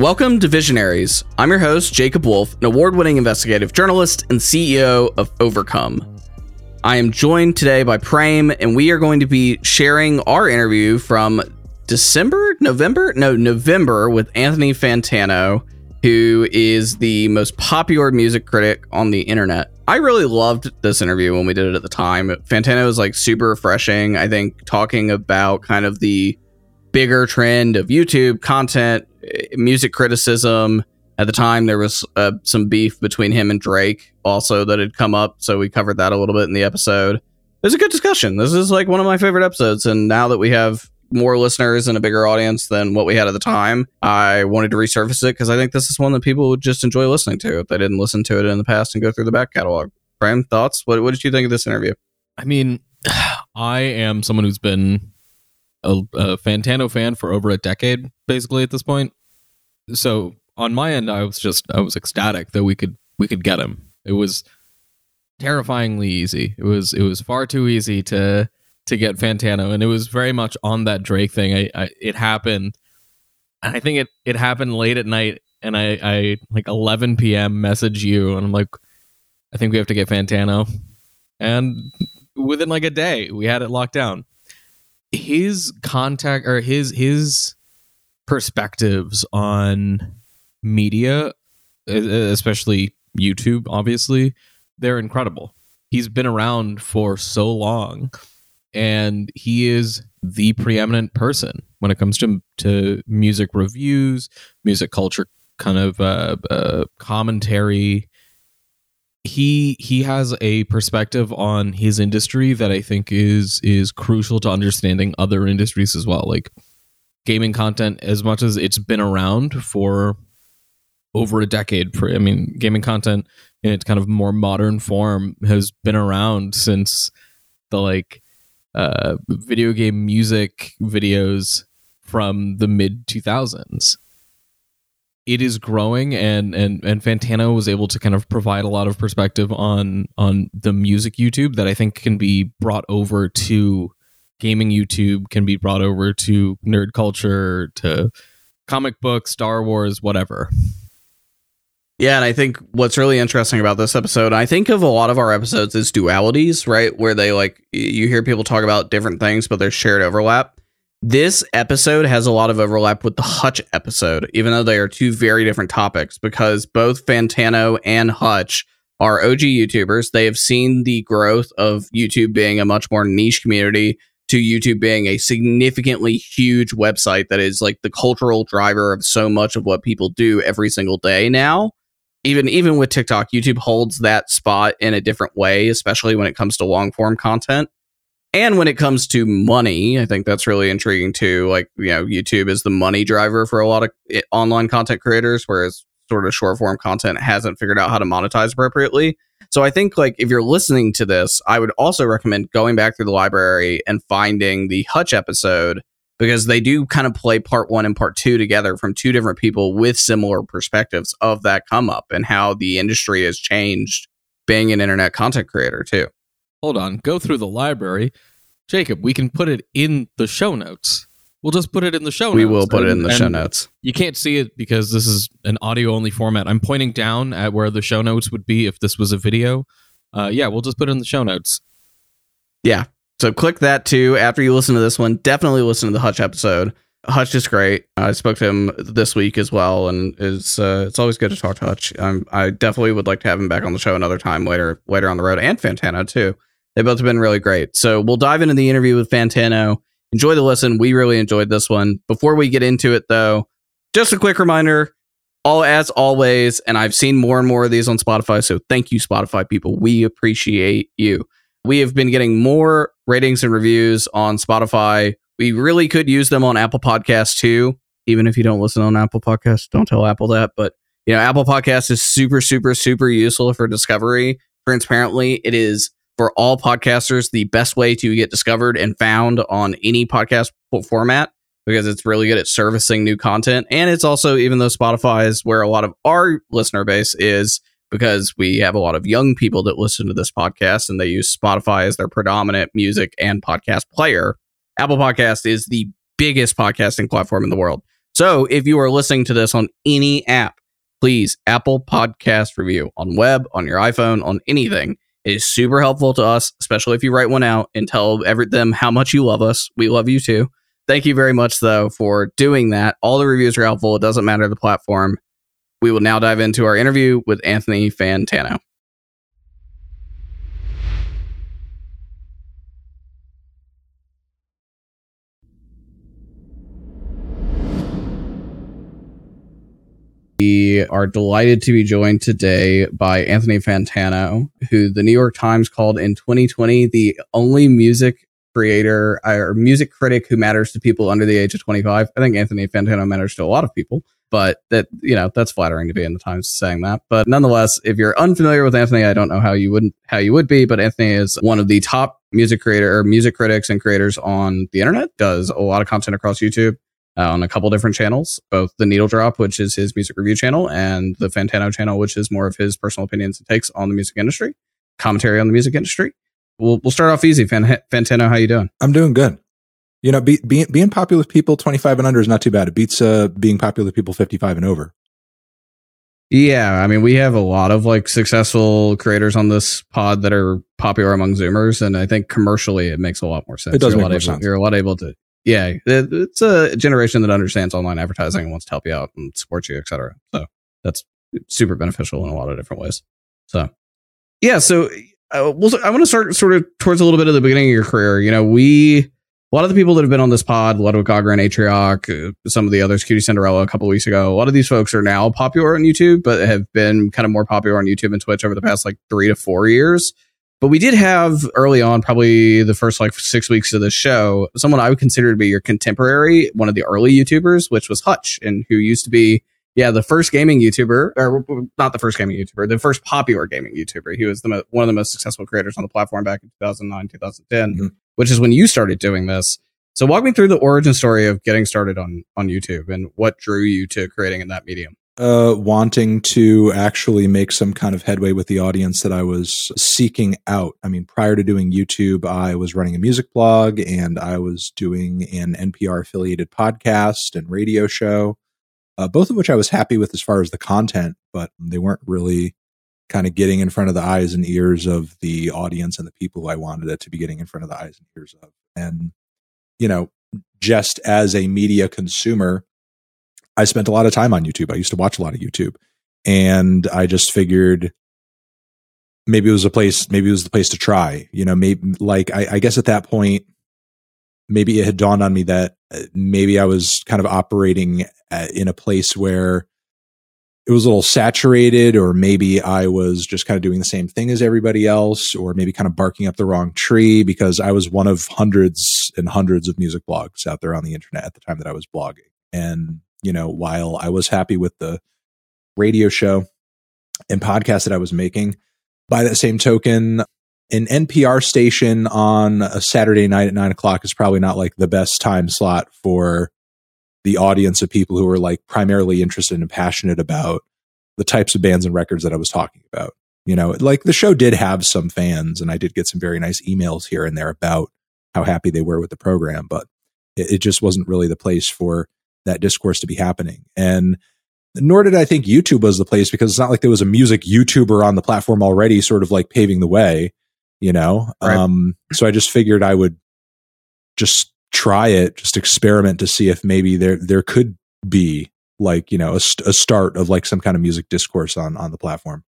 Welcome to Visionaries. I'm your host, Jacob Wolf, an award winning investigative journalist and CEO of Overcome. I am joined today by Prem, and we are going to be sharing our interview from December, November? No, November with Anthony Fantano, who is the most popular music critic on the internet. I really loved this interview when we did it at the time. Fantano was like super refreshing. I think talking about kind of the bigger trend of YouTube content, music criticism. At the time, there was uh, some beef between him and Drake also that had come up. So we covered that a little bit in the episode. It was a good discussion. This is like one of my favorite episodes. And now that we have more listeners and a bigger audience than what we had at the time, I wanted to resurface it because I think this is one that people would just enjoy listening to if they didn't listen to it in the past and go through the back catalog. Prem, thoughts? What, what did you think of this interview? I mean, I am someone who's been a, a Fantano fan for over a decade, basically at this point. So on my end, I was just I was ecstatic that we could we could get him. It was terrifyingly easy. It was it was far too easy to to get Fantano, and it was very much on that Drake thing. I, I it happened, and I think it it happened late at night, and I I like 11 p.m. message you, and I'm like, I think we have to get Fantano, and within like a day, we had it locked down. His contact or his his perspectives on media, especially YouTube, obviously, they're incredible. He's been around for so long and he is the preeminent person when it comes to to music reviews, music culture kind of uh, uh, commentary. He he has a perspective on his industry that I think is is crucial to understanding other industries as well. Like gaming content, as much as it's been around for over a decade. I mean, gaming content in its kind of more modern form has been around since the like uh, video game music videos from the mid 2000s. It is growing, and and and Fantano was able to kind of provide a lot of perspective on on the music YouTube that I think can be brought over to gaming YouTube, can be brought over to nerd culture, to comic books, Star Wars, whatever. Yeah, and I think what's really interesting about this episode, I think of a lot of our episodes as dualities, right? Where they like you hear people talk about different things, but there's shared overlap. This episode has a lot of overlap with the Hutch episode, even though they are two very different topics, because both Fantano and Hutch are OG YouTubers. They have seen the growth of YouTube being a much more niche community to YouTube being a significantly huge website that is like the cultural driver of so much of what people do every single day now even even with TikTok, YouTube holds that spot in a different way, especially when it comes to long form content. And when it comes to money, I think that's really intriguing too. Like, you know, YouTube is the money driver for a lot of eh, online content creators, whereas sort of short form content hasn't figured out how to monetize appropriately. So I think like if you're listening to this, I would also recommend going back through the library and finding the Hutch episode because they do kind of play part one and part two together from two different people with similar perspectives of that come up and how the industry has changed being an internet content creator too. Hold on, go through the library. Jacob, we can put it in the show notes. We'll just put it in the show we notes. We will put and, it in the show notes. You can't see it because this is an audio only format. I'm pointing down at where the show notes would be if this was a video. Uh, yeah, we'll just put it in the show notes. Yeah, so click that too. After you listen to this one, definitely listen to the Hutch episode. Hutch is great. I spoke to him this week as well, and is uh, it's always good to talk to Hutch. Um, I definitely would like to have him back on the show another time later later on the road, and Fantano too. They both have been really great. So we'll dive into the interview with Fantano. Enjoy the listen. We really enjoyed this one. Before we get into it, though, just a quick reminder: all as always, and I've seen more and more of these on Spotify. So thank you, Spotify people. We appreciate you. We have been getting more ratings and reviews on Spotify. We really could use them on Apple Podcasts too. Even if you don't listen on Apple Podcasts, don't tell Apple that. But you know, Apple Podcasts is super, super, super useful for discovery. Transparently, it is for all podcasters the best way to get discovered and found on any podcast format because it's really good at servicing new content. And it's also, even though Spotify is where a lot of our listener base is, because we have a lot of young people that listen to this podcast and they use Spotify as their predominant music and podcast player. Apple Podcast is the biggest podcasting platform in the world. So if you are listening to this on any app, please Apple Podcast review on web, on your iPhone, on anything. Is super helpful to us, especially if you write one out and tell every, them how much you love us. We love you too. Thank you very much, though, for doing that. All the reviews are helpful. It doesn't matter the platform. We will now dive into our interview with Anthony Fantano. Are delighted to be joined today by Anthony Fantano, who the New York Times called in 2020 the only music creator or music critic who matters to people under the age of 25. I think Anthony Fantano matters to a lot of people, but that, you know, that's flattering to be in the Times saying that. But nonetheless, if you're unfamiliar with Anthony, I don't know how you wouldn't, how you would be, but Anthony is one of the top music creator or music critics and creators on the internet, does a lot of content across YouTube uh, on a couple different channels, both the Needle Drop, which is his music review channel, and the Fantano channel, which is more of his personal opinions and takes on the music industry, commentary on the music industry. We'll we'll start off easy. Fantano, how you doing? I'm doing good. You know, be, being being popular with people 25 and under is not too bad. It beats uh, being popular with people 55 and over. Yeah, I mean, we have a lot of like successful creators on this pod that are popular among Zoomers, and I think commercially it makes a lot more sense. It does you're make more able, sense. You're a lot able to yeah, it's a generation that understands online advertising and wants to help you out and support you, etc. So that's super beneficial in a lot of different ways. So yeah, so uh, well, I want to start sort of towards a little bit of the beginning of your career. You know, we a lot of the people that have been on this pod, Ludwig Ahgren and Atrioc, uh, some of the others, QTCinderella, a couple weeks ago. A lot of these folks are now popular on YouTube, but have been kind of more popular on YouTube and Twitch over the past like three to four years. But we did have early on, probably the first like six weeks of the show, someone I would consider to be your contemporary, one of the early YouTubers, which was Hutch, and who used to be, yeah, the first gaming YouTuber, or not the first gaming YouTuber, the first popular gaming YouTuber. He was the mo- one of the most successful creators on the platform back in 2009, 2010, mm-hmm. which is when you started doing this. So walk me through the origin story of getting started on on YouTube and what drew you to creating in that medium uh, wanting to actually make some kind of headway with the audience that I was seeking out. I mean, prior to doing YouTube, I was running a music blog and I was doing an NPR affiliated podcast and radio show, uh, both of which I was happy with as far as the content, but they weren't really kind of getting in front of the eyes and ears of the audience and the people I wanted it to be getting in front of the eyes and ears of. And, you know, just as a media consumer, I spent a lot of time on YouTube. I used to watch a lot of YouTube, and I just figured maybe it was a place. Maybe it was the place to try. You know, maybe like I, I guess at that point, maybe it had dawned on me that uh, maybe I was kind of operating uh, in a place where it was a little saturated, or maybe I was just kind of doing the same thing as everybody else, or maybe kind of barking up the wrong tree because I was one of hundreds and hundreds of music blogs out there on the internet at the time that I was blogging. And you know, while I was happy with the radio show and podcast that I was making, by that same token, an NPR station on a Saturday night at nine o'clock is probably not like the best time slot for the audience of people who are like primarily interested and passionate about the types of bands and records that I was talking about. You know, like the show did have some fans, and I did get some very nice emails here and there about how happy they were with the program, but it, it just wasn't really the place for that discourse to be happening. And nor did I think YouTube was the place because it's not like there was a music YouTuber on the platform already, sort of like paving the way, you know? Right. Um, so I just figured I would just try it, just experiment to see if maybe there, there could be like, you know, a, a start of like some kind of music discourse on, on the platform.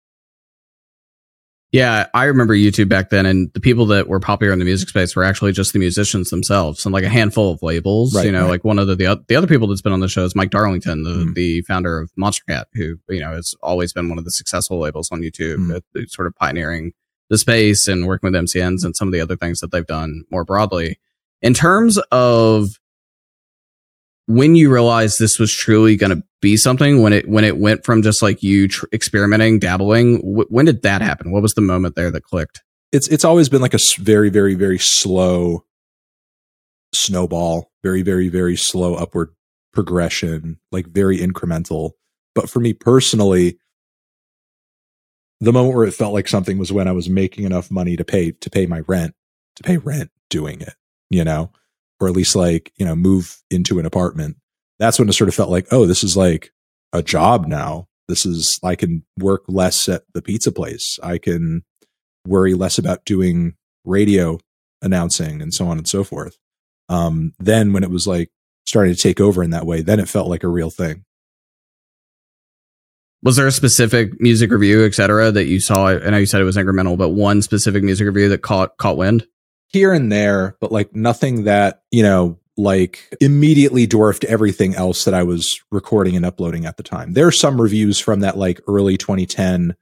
Yeah, I remember YouTube back then, and the people that were popular in the music space were actually just the musicians themselves, and like a handful of labels. Right, you know, right. like one of the, the the other people that's been on the show is Mike Darlington, the mm. the founder of Monstercat, who you know has always been one of the successful labels on YouTube, mm. sort of pioneering the space and working with MCNs and some of the other things that they've done more broadly. In terms of when you realized this was truly going to be something when it when it went from just like you tr- experimenting dabbling when did that happen? What was the moment there that clicked? It's it's always been like a very very very slow snowball very very very slow upward progression like very incremental. But for me personally the moment where it felt like something was when i was making enough money to pay to pay my rent to pay rent doing it you know or at least like you know move into an apartment that's when it sort of felt like, oh, this is like a job now. This is, I can work less at the pizza place. I can worry less about doing radio announcing and so on and so forth. Um, then when it was like starting to take over in that way, then it felt like a real thing. Was there a specific music review, et cetera, that you saw? I know you said it was incremental, but one specific music review that caught caught wind? Here and there, but like nothing that, you know, like immediately dwarfed everything else that I was recording and uploading at the time. There are some reviews from that like early 2010,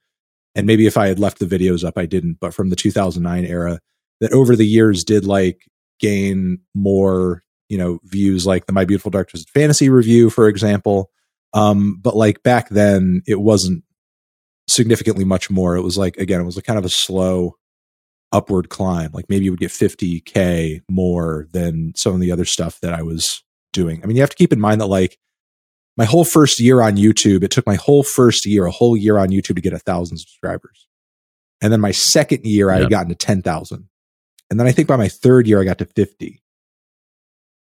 and maybe if I had left the videos up, I didn't, but from the 2009 era that over the years did like gain more, you know, views like the My Beautiful Dark Twisted Fantasy review, for example. Um, but like back then, it wasn't significantly much more. It was like again, it was a kind of a slow upward climb. Like maybe you would get 50k more than some of the other stuff that I was doing. I mean, you have to keep in mind that like my whole first year on YouTube, it took my whole first year, a whole year on YouTube to get a thousand subscribers. And then my second year, I had gotten to 10,000. And then I think by my third year, I got to 50.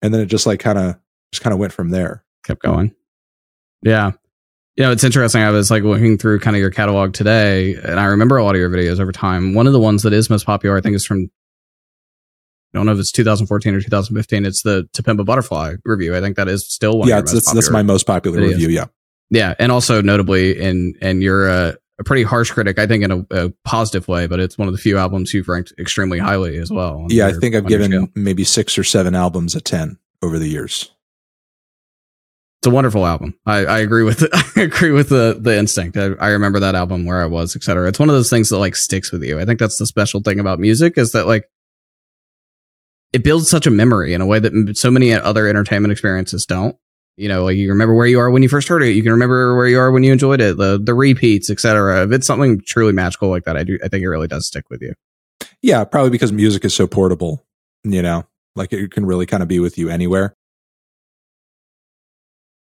And then it just like kind of, just kind of went from there. Kept going. Yeah. You know, it's interesting. I was like looking through kind of your catalog today, and I remember a lot of your videos over time. One of the ones that is most popular, I think, is from I don't know if it's 2014 or 2015. It's the To Pimp a Butterfly review. I think that is still one. Of the most popular. Yeah, that's, that's my most popular videos. review. Yeah, yeah, and also notably, in and you're a, a pretty harsh critic, I think, in a, a, positive way. But it's one of the few albums you've ranked extremely highly as well. Yeah, your, I think I've given maybe six or seven albums a ten over the years it's a wonderful album. I, I agree with the, I agree with the the instinct. I, I remember that album where I was, etc. It's one of those things that like sticks with you. I think that's the special thing about music is that like it builds such a memory in a way that so many other entertainment experiences don't. You know, like you remember where you are when you first heard it. You can remember where you are when you enjoyed it. The the repeats, etc. If it's something truly magical like that, I do. I think it really does stick with you. Yeah, probably because music is so portable. You know, like it can really kind of be with you anywhere.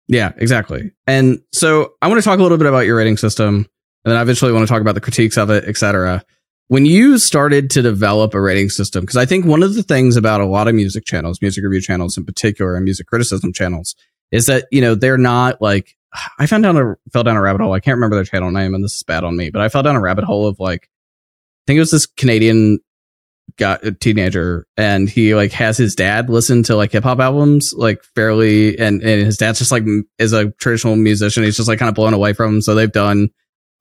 Yeah, exactly. And so I want to talk a little bit about your rating system, and then I eventually want to talk about the critiques of it, etc. When you started to develop a rating system, because I think one of the things about a lot of music channels, music review channels in particular, and music criticism channels, is that you know they're not like I found down a fell down a rabbit hole. I can't remember their channel name, and this is bad on me, but I fell down a rabbit hole of like I think it was this Canadian got a teenager and he like has his dad listen to like hip hop albums like fairly and and his dad's just like is a traditional musician. He's just like kind of blown away from him. So they've done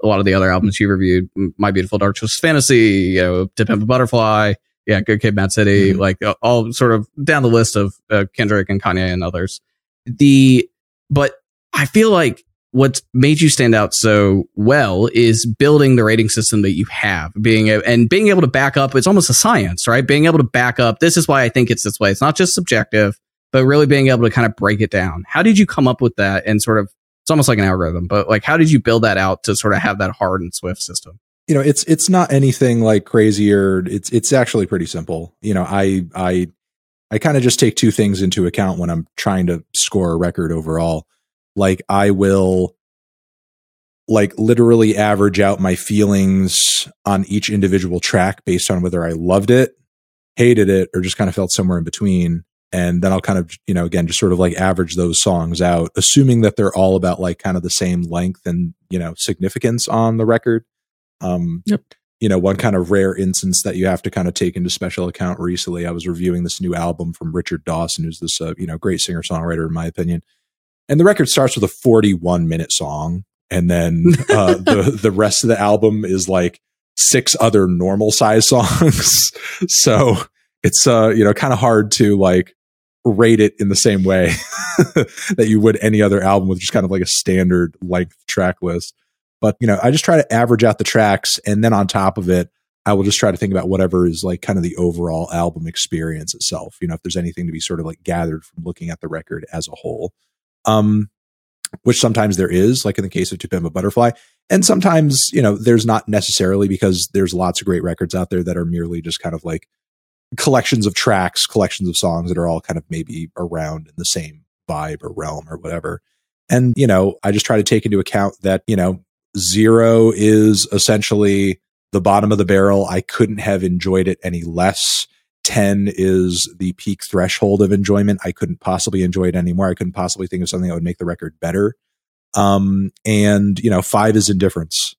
a lot of the other albums you reviewed. My beautiful dark twisted fantasy you know to pimp a butterfly yeah good kid m.A.A.d city mm-hmm. like all sort of down the list of uh, kendrick and kanye and others. The but i feel like what made you stand out so well is building the rating system that you have being and being able to back up it's almost a science right? Being able to back up this is why i think it's this way. It's not just subjective but really being able to kind of break it down. How did you come up with that and sort of it's almost like an algorithm but like how did you build that out to sort of have that hard and swift system? You know it's it's not anything like crazy or it's it's actually pretty simple. You know i i i kind of just take two things into account when i'm trying to score a record overall like I will like literally average out my feelings on each individual track based on whether I loved it, hated it, or just kind of felt somewhere in between. And then I'll kind of, you know, again, just sort of like average those songs out, assuming that they're all about like kind of the same length and, you know, significance on the record. Um, yep. You know, one kind of rare instance that you have to kind of take into special account recently, I was reviewing this new album from Richard Dawson, who's this, uh, you know, great singer songwriter, in my opinion and the record starts with a 41 minute song and then uh, the the rest of the album is like six other normal size songs. So it's uh you know kind of hard to like rate it in the same way that you would any other album with just kind of like a standard length track list. But you know i just try to average out the tracks and then on top of it i will just try to think about whatever is like kind of the overall album experience itself you know if there's anything to be sort of like gathered from looking at the record as a whole um, which sometimes there is, like in the case of To Butterfly. And sometimes, you know, there's not necessarily because there's lots of great records out there that are merely just kind of like collections of tracks, collections of songs that are all kind of maybe around in the same vibe or realm or whatever. And, you know, I just try to take into account that, you know, zero is essentially the bottom of the barrel. I couldn't have enjoyed it any less. 10 is the peak threshold of enjoyment. I couldn't possibly enjoy it anymore. I couldn't possibly think of something that would make the record better. Um, and you know, five is indifference.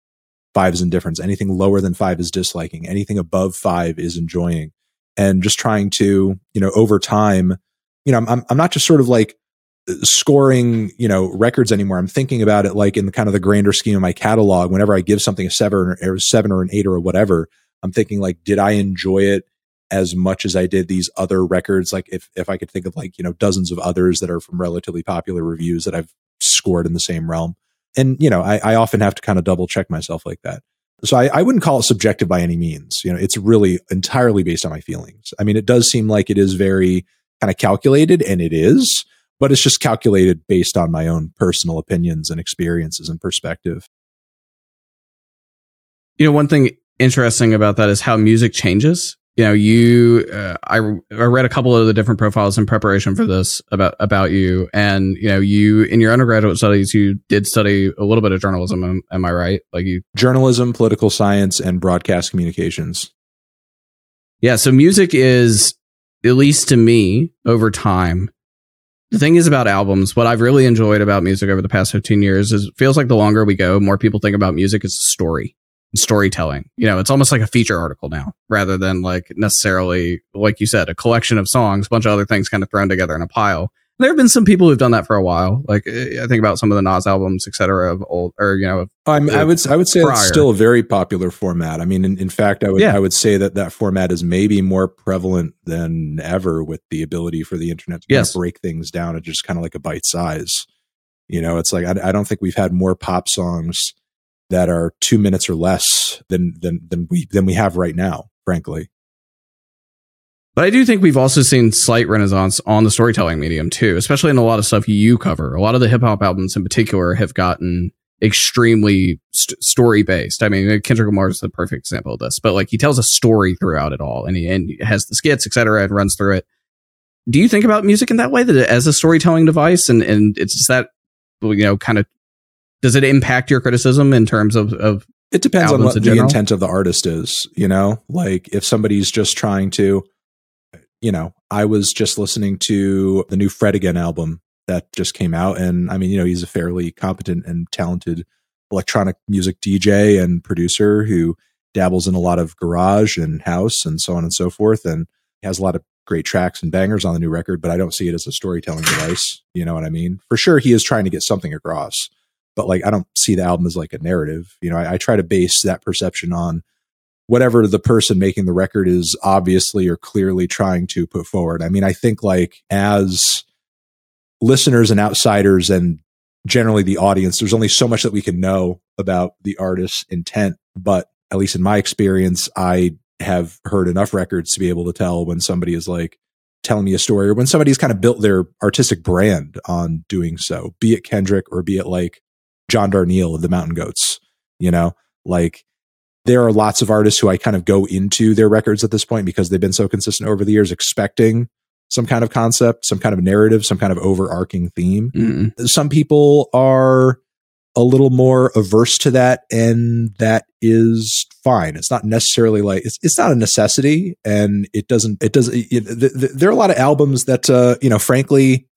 Five is indifference. Anything lower than five is disliking. Anything above five is enjoying. And just trying to, you know, over time, you know, I'm, I'm not just sort of like scoring, you know, records anymore. I'm thinking about it like in the kind of the grander scheme of my catalog. Whenever I give something a seven or, or seven or an eight or whatever, I'm thinking like, did I enjoy it as much as I did these other records? Like if, if I could think of like, you know, dozens of others that are from relatively popular reviews that I've scored in the same realm. And, you know, I, I often have to kind of double check myself like that. So I, I wouldn't call it subjective by any means. You know, it's really entirely based on my feelings. I mean, it does seem like it is very kind of calculated and it is, but it's just calculated based on my own personal opinions and experiences and perspective. You know, one thing interesting about that is how music changes. You know, you uh, I, I read a couple of the different profiles in preparation for this about about you, and you know, you in your undergraduate studies you did study a little bit of journalism. Am, am I right? Like you journalism, political science, and broadcast communications. Yeah, so music is at least to me over time the thing is about albums, what I've really enjoyed about music over the past 15 years is it feels like the longer we go, more people think about music as a story storytelling. You know, it's almost like a feature article now rather than like necessarily, like you said, a collection of songs, a bunch of other things kind of thrown together in a pile. There have been some people who've done that for a while. Like eh, I think about some of the Nas albums, et cetera, of old or you know. I, mean, I would I would say prior. it's still a very popular format. I mean, in, in fact, I would yeah. I would say that that format is maybe more prevalent than ever with the ability for the internet to yes. break things down at just kind of like a bite size. You know, it's like I, I don't think we've had more pop songs that are two minutes or less than than than we than we have right now, frankly. But I do think we've also seen slight renaissance on the storytelling medium too, especially in a lot of stuff you cover. A lot of the hip hop albums in particular have gotten extremely st- story based. I mean, Kendrick Lamar is the perfect example of this, but like he tells a story throughout it all and he, and has the skits, etc., and runs through it. Do you think about music in that way that as a storytelling device and, and it's that, you know, kind of does it impact your criticism in terms of, of it depends on what the general? intent of the artist is, you know, like if somebody's just trying to, you know, I was just listening to the new Fred again album that just came out. And I mean, you know, he's a fairly competent and talented electronic music DJ and producer who dabbles in a lot of garage and house and so on and so forth. And has a lot of great tracks and bangers on the new record, but I don't see it as a storytelling device. You know what I mean? For sure, he is trying to get something across but like I don't see the album as like a narrative. You know, I, I try to base that perception on whatever the person making the record is obviously or clearly trying to put forward. I mean, I think like as listeners and outsiders and generally the audience, there's only so much that we can know about the artist's intent. But at least in my experience, I have heard enough records to be able to tell when somebody is like telling me a story or when somebody's kind of built their artistic brand on doing so, be it Kendrick or be it like John Darnielle of the Mountain Goats. You know, like there are lots of artists who I kind of go into their records at this point because they've been so consistent over the years, expecting some kind of concept, some kind of narrative, some kind of overarching theme. mm Some people are a little more averse to that, and that is fine. It's not necessarily like it's it's not a necessity, and it doesn't it doesn't. It, th- th- there are a lot of albums that uh, you know, frankly,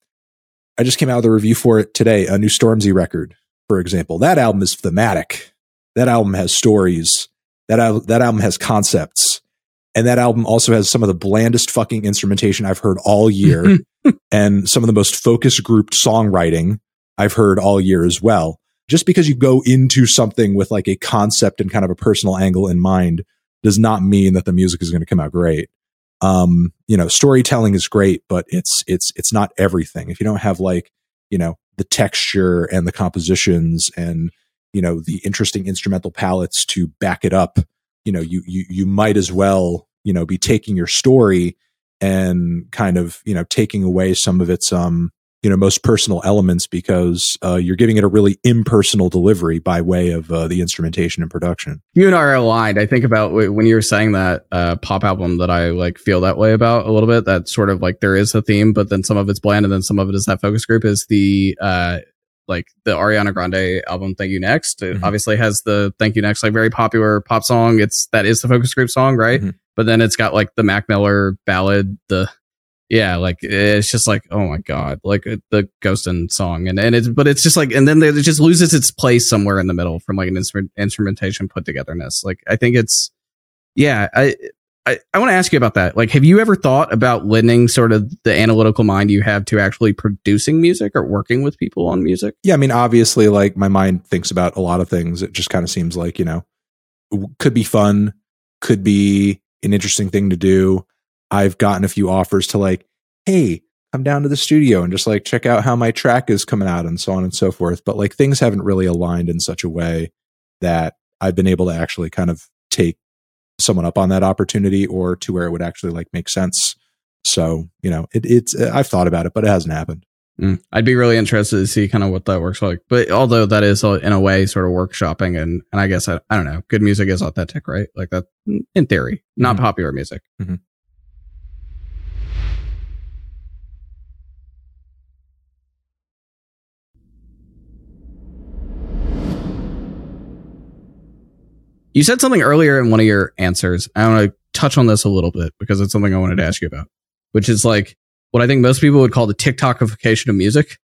I just came out with a review for it today, a new Stormzy record for example. That album is thematic. That album has stories. That, al- that album has concepts. And that album also has some of the blandest fucking instrumentation I've heard all year and some of the most focus grouped songwriting I've heard all year as well. Just because you go into something with like a concept and kind of a personal angle in mind does not mean that the music is going to come out great. Um, you know, storytelling is great, but it's, it's, it's not everything. If you don't have like, you know, the texture and the compositions and you know the interesting instrumental palettes to back it up you know you you you might as well you know be taking your story and kind of you know taking away some of its um you know most personal elements because uh, you're giving it a really impersonal delivery by way of uh, the instrumentation and production. You and I are aligned. I think about when you were saying that uh, pop album that I like feel that way about a little bit. That sort of like there is a theme, but then some of it's bland, and then some of it is that focus group is the uh, like the Ariana Grande album "Thank You Next." It Mhm. obviously has the "Thank You Next" like very popular pop song. It's that is the focus group song, right? Mhm. But then it's got like the Mac Miller ballad, the yeah, like it's just like oh my god, like uh, the Ghostin song, and and it's but it's just like and then it just loses its place somewhere in the middle from like an instrument instrumentation put togetherness. Like I think it's yeah, I I, I want to ask you about that. Like, have you ever thought about lending sort of the analytical mind you have to actually producing music or working with people on music? Yeah, I mean, obviously, like my mind thinks about a lot of things. It just kind of seems like, you know, could be fun, could be an interesting thing to do. I've gotten a few offers to like, hey, come down to the studio and just like check out how my track is coming out and so on and so forth. But like things haven't really aligned in such a way that I've been able to actually kind of take someone up on that opportunity or to where it would actually like make sense. So, you know, it, it's, I've thought about it, but it hasn't happened. Mm. I'd be really interested to see kind of what that works like. But although that is uh, in a way sort of workshopping, and and I guess I, I don't know, good music is authentic, right? Like that in theory, not Mhm. popular music. Mhm. You said something earlier in one of your answers. I want to touch on this a little bit because it's something I wanted to ask you about, which is like what I think most people would call the TikTokification of music.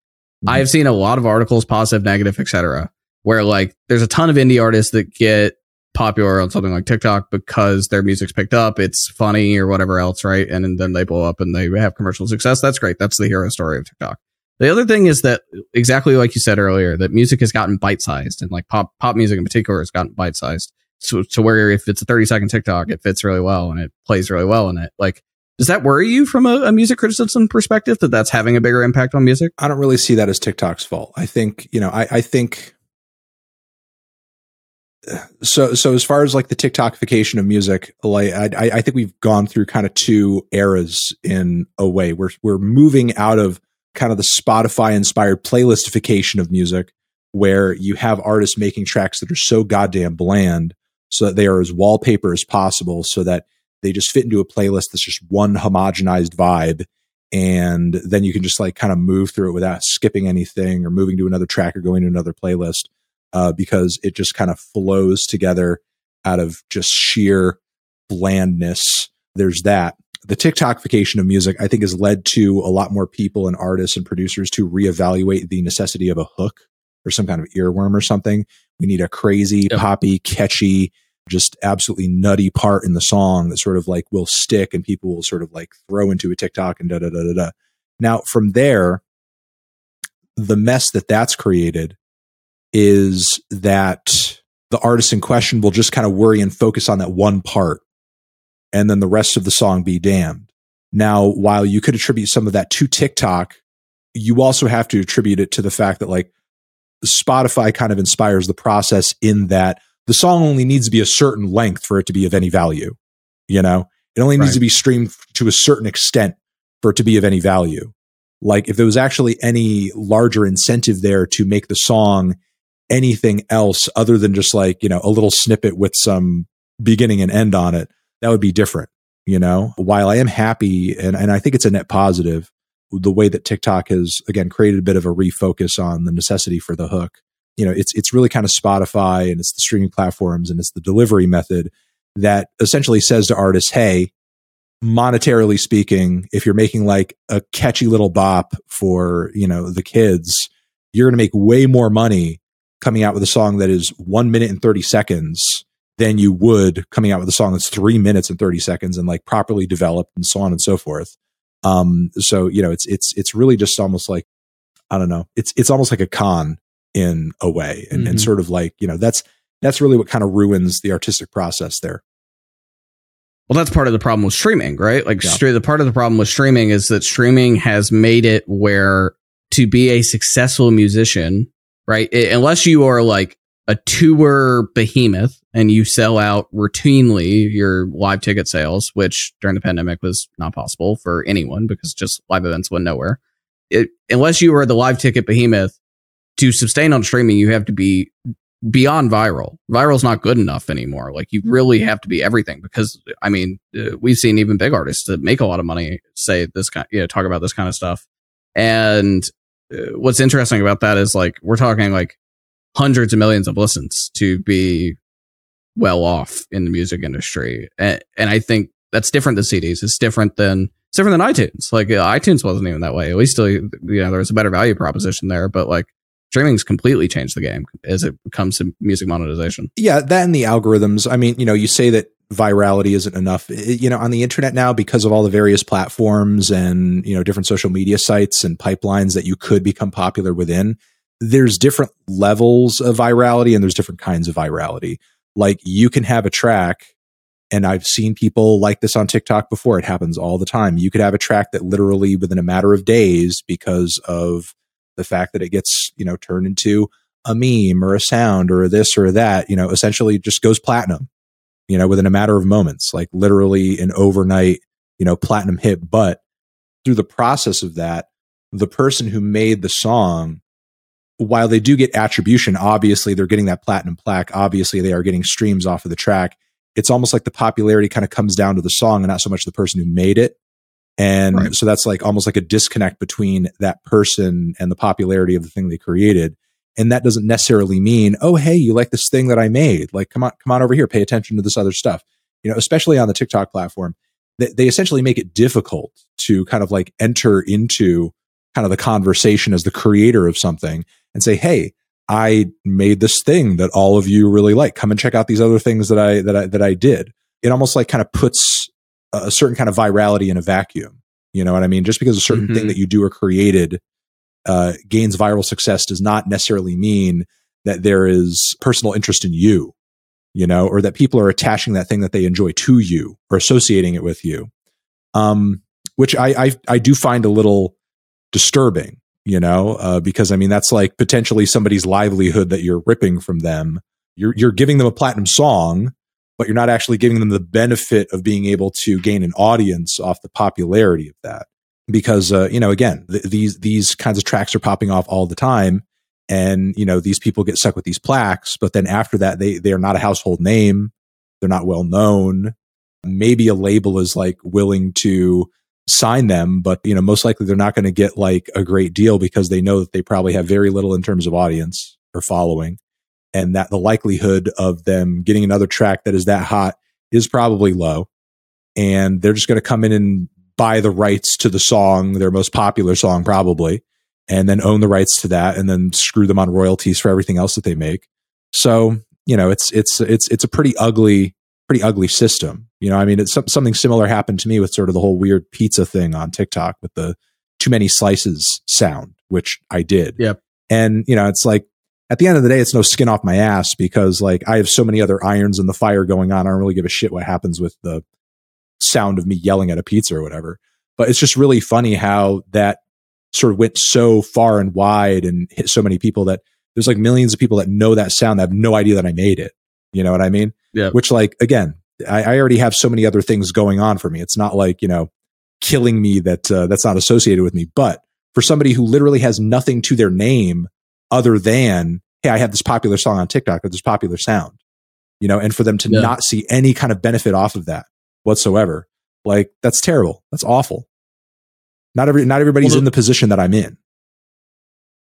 Mhm. I've seen a lot of articles, positive, negative, etc., where like there's a ton of indie artists that get popular on something like TikTok because their music's picked up, it's funny or whatever else, right? And, then they blow up and they have commercial success. That's great. That's the hero story of TikTok. The other thing is that exactly like you said earlier, that music has gotten bite sized and like pop pop music in particular has gotten bite sized. So to where if it's a 30 second TikTok, it fits really well and it plays really well in it. Like, does that worry you from a, a music criticism perspective that that's having a bigger impact on music? I don't really see that as TikTok's fault. I think, you know, I, I think uh, so so as far as like the TikTokification of music, like I, I I think we've gone through kind of two eras in a way. We're we're moving out of kind of the Spotify inspired playlistification of music, where you have artists making tracks that are so goddamn bland, so that they are as wallpaper as possible, so that they just fit into a playlist that's just one homogenized vibe and then you can just like kind of move through it without skipping anything or moving to another track or going to another playlist uh, because it just kind of flows together out of just sheer blandness. There's that. The TikTokification of music, I think, has led to a lot more people and artists and producers to reevaluate the necessity of a hook or some kind of earworm or something. We need a crazy, Yep. poppy, catchy, just absolutely nutty part in the song that sort of like will stick and people will sort of like throw into a TikTok and da da da da da. Now, from there, the mess that that's created is that the artist in question will just kind of worry and focus on that one part and then the rest of the song be damned. Now, while you could attribute some of that to TikTok, you also have to attribute it to the fact that like Spotify kind of inspires the process in that the song only needs to be a certain length for it to be of any value. You know, it only needs to be streamed to a certain extent for it to be of any value. Like if there was actually any larger incentive there to make the song anything else other than just like, you know, a little snippet with some beginning and end on it, that would be different. You know, while I am happy and, and I think it's a net positive, the way that TikTok has again created a bit of a refocus on the necessity for the hook. You know, it's it's really kind of Spotify and it's the streaming platforms and it's the delivery method that essentially says to artists, hey, monetarily speaking, if you're making like a catchy little bop for, you know, the kids, you're going to make way more money coming out with a song that is one minute and 30 seconds than you would coming out with a song that's three minutes and 30 seconds and like properly developed and so on and so forth. Um, so, you know, it's, it's, it's really just almost like, I don't know, it's, it's almost like a con in a way and, and Mhm. sort of like, you know, that's, that's really what kind of ruins the artistic process there. Well, that's part of the problem with streaming, right? Like, Yeah. stre- the part of the problem with streaming is that streaming has made it where to be a successful musician, right? i- unless you are like a tour behemoth and you sell out routinely your live ticket sales, which during the pandemic was not possible for anyone because just live events went nowhere. It, unless you are the live ticket behemoth to sustain on streaming, you have to be beyond viral. Viral's not good enough anymore. Like you really have to be everything because I mean, uh, we've seen even big artists that make a lot of money say this kind, you know, talk about this kind of stuff. And uh, what's interesting about that is like we're talking like hundreds of millions of listens to be well off in the music industry, and, and I think that's different than CDs. It's different than it's different than iTunes. Like uh, iTunes wasn't even that way. At least, uh, you know, there was a better value proposition there. But like streaming's completely changed the game as it comes to music monetization. Yeah, that and the algorithms. I mean, you know, you say that virality isn't enough. It, you know, on the internet now, because of all the various platforms and you know different social media sites and pipelines that you could become popular within, there's different levels of virality and there's different kinds of virality. Like you can have a track and I've seen people like this on TikTok before. It happens all the time. You could have a track that literally within a matter of days, because of the fact that it gets, you know, turned into a meme or a sound or this or that, you know, essentially just goes platinum, you know, within a matter of moments, like literally an overnight, you know, platinum hit. But through the process of that, the person who made the song, while they do get attribution, obviously they're getting that platinum plaque. Obviously they are getting streams off of the track it's almost like the popularity kind of comes down to the song and not so much the person who made it. And right. so that's like almost like a disconnect between that person and the popularity of the thing they created. And that doesn't necessarily mean, oh, hey, you like this thing that I made. Like, come on, come on over here, pay attention to this other stuff. You know, especially on the TikTok platform, they, they essentially make it difficult to kind of like enter into kind of the conversation as the creator of something and say, hey, I made this thing that all of you really like. Come and check out these other things that I that I that I did. It almost like kind of puts a certain kind of virality in a vacuum. You know what I mean? Just because a certain mm-hmm. thing that you do or created uh, gains viral success does not necessarily mean that there is personal interest in you, you know, or that people are attaching that thing that they enjoy to you or associating it with you. Um, which I, I I do find a little disturbing you know, uh, because I mean, that's like potentially somebody's livelihood that you're ripping from them. You're, you're giving them a platinum song, but you're not actually giving them the benefit of being able to gain an audience off the popularity of that. Because, uh, you know, again, th- these, these kinds of tracks are popping off all the time. And, you know, these people get stuck with these plaques, but then after that, they, they are not a household name. They're not well known. Maybe a label is like willing to sign them, but you know, most likely they're not going to get like a great deal because they know that they probably have very little in terms of audience or following. And that the likelihood of them getting another track that is that hot is probably low. And they're just going to come in and buy the rights to the song, their most popular song, probably, and then own the rights to that and then screw them on royalties for everything else that they make. So, you know, it's, it's, it's, it's a pretty ugly pretty ugly system. You know, I mean, it's something similar happened to me with sort of the whole weird pizza thing on TikTok with the too many slices sound, which I did. Yep. And, you know, it's like at the end of the day, it's no skin off my ass because like I have so many other irons in the fire going on. I don't really give a shit what happens with the sound of me yelling at a pizza or whatever. But it's just really funny how that sort of went so far and wide and hit so many people that there's like millions of people that know that sound that have no idea that I made it. You know what I mean? Yeah. Which, like, again, I, I, already have so many other things going on for me. It's not like you know killing me that uh, that's not associated with me. But for somebody who literally has nothing to their name other than hey, I have this popular song on TikTok or this popular sound, you know, and for them to yeah. not see any kind of benefit off of that whatsoever, like that's terrible. That's awful. Not every not everybody's well, in the position that I'm in.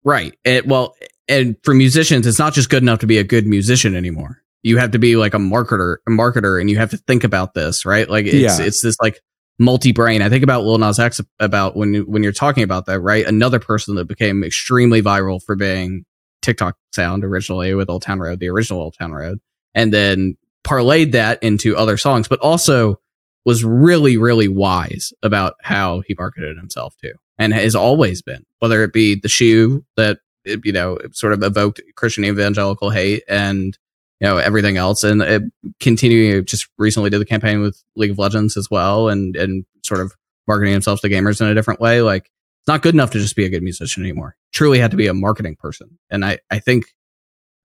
Right. It, well, and for musicians, it's not just good enough to be a good musician anymore you have to be like a marketer, a marketer, and you have to think about this, right? Like it's yeah. it's this like multi-brain. I think about Lil Nas X about when when you're talking about that, right? Another person that became extremely viral for being TikTok sound originally with Old Town Road, the original Old Town Road, and then parlayed that into other songs, but also was really, really wise about how he marketed himself too, and has always been, whether it be the shoe that you know sort of evoked Christian evangelical hate and you know everything else. And it, continuing just recently did the campaign with league of legends as well and and sort of marketing themselves to gamers in a different way. Like it's not good enough to just be a good musician anymore. Truly had to be a marketing person. And i i think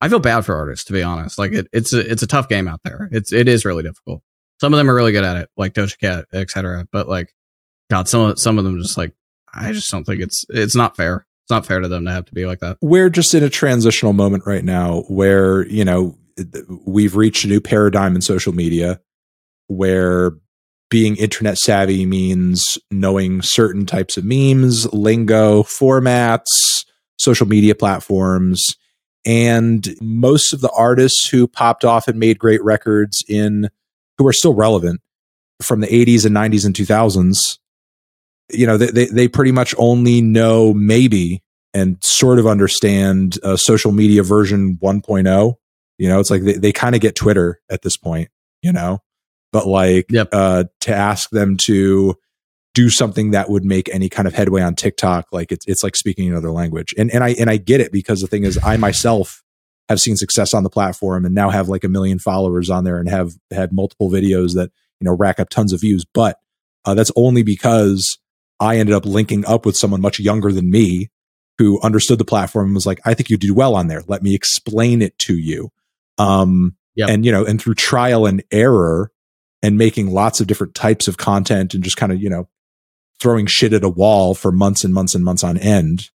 i feel bad for artists to be honest. Like it, it's a it's a tough game out there. It's it is really difficult. Some of them are really good at it like doja cat etc but like god some some of them just like i just don't think it's it's not fair. It's not fair to them to have to be like that. We're just in a transitional moment right now where, you know, we've reached a new paradigm in social media where being internet savvy means knowing certain types of memes, lingo, formats, social media platforms. And most of the artists who popped off and made great records in who are still relevant from the 80s and 90s and 2000s, you know, they, they, pretty much only know maybe and sort of understand uh, social media version 1.0. You know, it's like they, they kind of get Twitter at this point, you know, but like Yep. uh, to ask them to do something that would make any kind of headway on TikTok, like it's it's like speaking another language. And and I and I get it because the thing is, I myself have seen success on the platform and now have like a million followers on there and have had multiple videos that you know rack up tons of views. But uh, that's only because I ended up linking up with someone much younger than me who understood the platform and was like, I think you do well on there. Let me explain it to you. Um, Yep. and you know, and through trial and error and making lots of different types of content and just kind of, you know, throwing shit at a wall for months and months and months on end.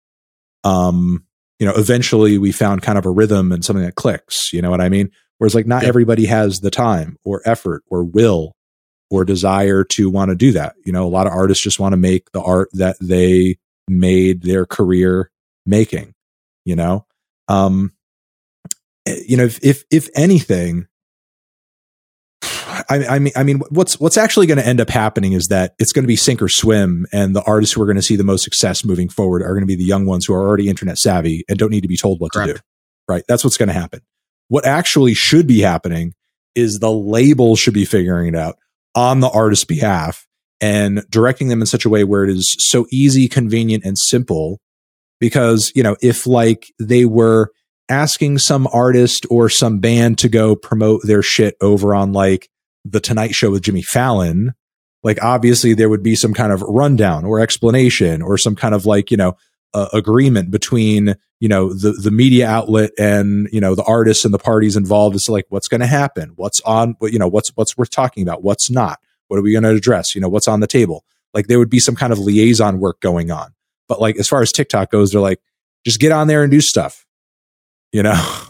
Um, you know, eventually we found kind of a rhythm and something that clicks. You know what I mean? Whereas like not Yep. everybody has the time or effort or will or desire to want to do that. You know, a lot of artists just want to make the art that they made their career making, you know? Um, you know, if, if, if anything, I, I mean, I mean, what's what's actually going to end up happening is that it's going to be sink or swim, and the artists who are going to see the most success moving forward are going to be the young ones who are already internet savvy and don't need to be told what to do. Right? That's what's going to happen. What actually should be happening is the label should be figuring it out on the artist's behalf and directing them in such a way where it is so easy, convenient, and simple. Because you know, if like they were asking some artist or some band to go promote their shit over on like the Tonight Show with Jimmy Fallon, like obviously there would be some kind of rundown or explanation or some kind of like, you know, uh, agreement between, you know, the, the media outlet and, you know, the artists and the parties involved to like what's going to happen, what's on, you know, what's, what's worth talking about, what's not, what are we going to address, you know, what's on the table. Like there would be some kind of liaison work going on. But like as far as TikTok goes, they're like, just get on there and do stuff, you know?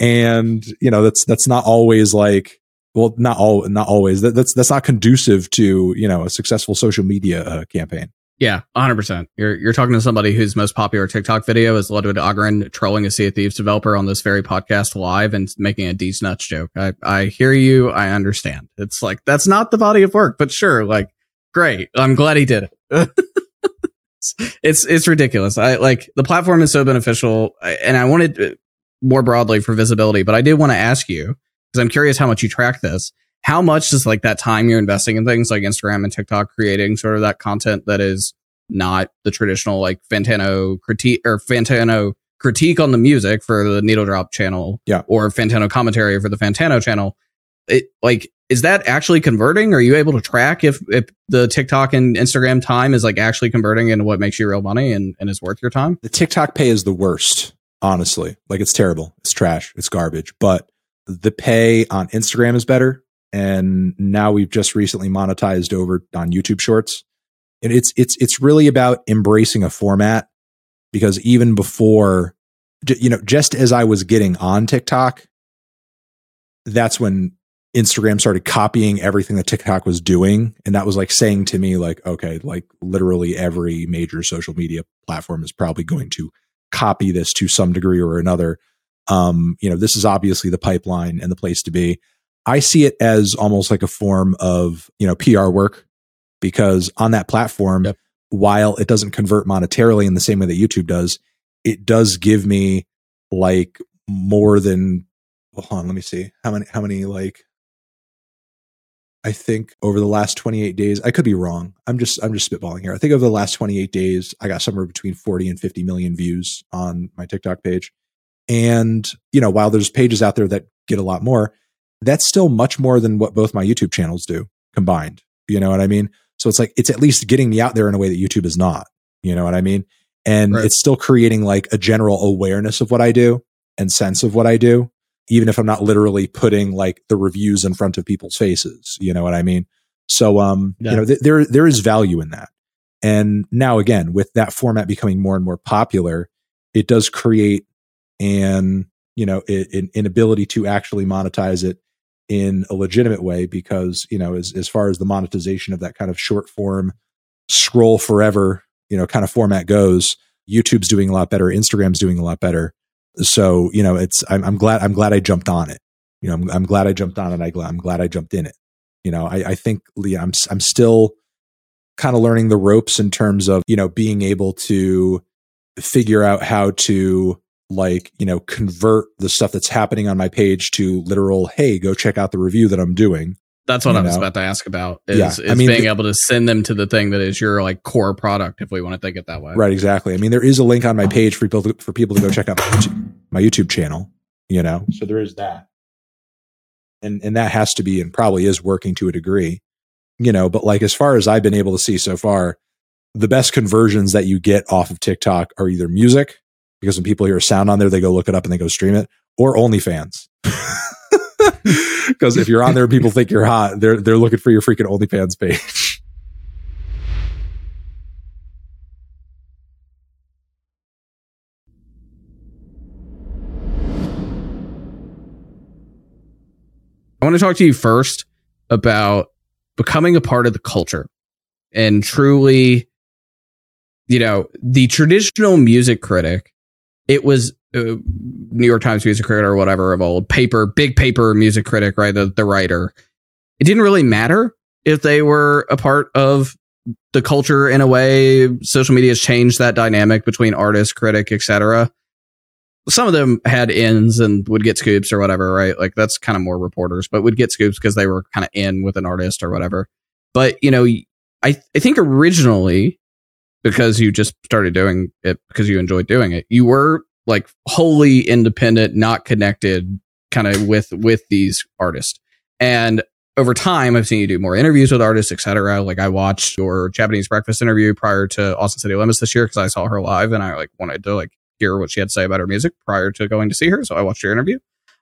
And, you know, that's, that's not always like, well, not all, not always. That, that's that's not conducive to you know a successful social media uh, campaign. Yeah, 100%. You're you're talking to somebody whose most popular TikTok video is Ludwig Ahgren trolling a Sea of Thieves developer on this very podcast live and making a D's nuts joke. I, I hear you. I understand. It's like, that's not the body of work, but sure, like, great. I'm glad he did it. it's, it's ridiculous. I like the platform is so beneficial and I wanted more broadly for visibility, but I did want to ask you because I'm curious how much you track this how much is like that time you're investing in things like Instagram and TikTok creating sort of that content that is not the traditional like Fantano critique or Fantano critique on the music for the Needle Drop channel, Yeah. or Fantano commentary for the Fantano channel. It like is that actually converting? Are you able to track if if the TikTok and Instagram time is like actually converting into what makes you real money and, and is worth your time? The TikTok pay is the worst, honestly. Like it's terrible. It's trash. It's garbage. But the pay on Instagram is better. And now we've just recently monetized over on YouTube Shorts. And it's it's it's really about embracing a format because even before you know, just as I was getting on TikTok, that's when Instagram started copying everything that TikTok was doing. And that was like saying to me, like, okay, like literally every major social media platform is probably going to copy this to some degree or another. Um, you know, this is obviously the pipeline and the place to be. I see it as almost like a form of, you know, PR work because on that platform, Yep. while it doesn't convert monetarily in the same way that YouTube does, it does give me like more than hold on, let me see. How many how many like I think over the last 28 days, I could be wrong. I'm just I'm just spitballing here. I think over the last 28 days, I got somewhere between 40 and 50 million views on my TikTok page. And, you know, while there's pages out there that get a lot more, that's still much more than what both my YouTube channels do combined. You know what I mean? So it's like it's at least getting me out there in a way that YouTube is not. You know what I mean? And Right. it's still creating like a general awareness of what I do and sense of what I do, even if I'm not literally putting like the reviews in front of people's faces. You know what I mean? So um, Yeah. you know, th- there there is value in that. And now again, with that format becoming more and more popular, it does create an you know an inability to actually monetize it in a legitimate way because you know as as far as the monetization of that kind of short form scroll forever you know kind of format goes youtube's doing a lot better instagram's doing a lot better so you know it's i'm, I'm glad i'm glad i jumped on it. You know i'm, I'm glad i jumped on it. I, i'm glad i jumped in it. You know i, I think Lee, i'm i'm still kind of learning the ropes in terms of you know being able to figure out how to like you know convert the stuff that's happening on my page to literal hey go check out the review that i'm doing That's what You I was know? about to ask about. Is, Yeah, is I mean, being the- able to send them to the thing that is your like core product, if we want to think it that way. right exactly i mean there is a link on my page for people to, for people to go check out my YouTube, my YouTube channel you know so there is that and and that has to be and probably is working to a degree you know but like as far as i've been able to see so far the best conversions that you get off of tiktok are either music because when people hear a sound on there they go look it up and they go stream it or onlyfans because if you're on there people think you're hot they're they're looking for your freaking onlyfans page I want to talk to you first about becoming a part of the culture and truly, you know, the traditional music critic. It was uh, New York Times music critic or whatever of old paper, big paper music critic, right? The, the writer. It didn't really matter if they were a part of the culture in a way. Social media has changed that dynamic between artist, critic, etc some of them had ins and would get scoops or whatever, right? Like that's kind of more reporters, but would get scoops because they were kind of in with an artist or whatever. But you know, I I think originally because you just started doing it because you enjoyed doing it, you were like wholly independent, not connected, kind of with with these artists. And over time, I've seen you do more interviews with artists, etc. Like I watched your Japanese breakfast interview prior to Austin City Limits this year because I saw her live and I like wanted to like hear what she had to say about her music prior to going to see her. So I watched your interview.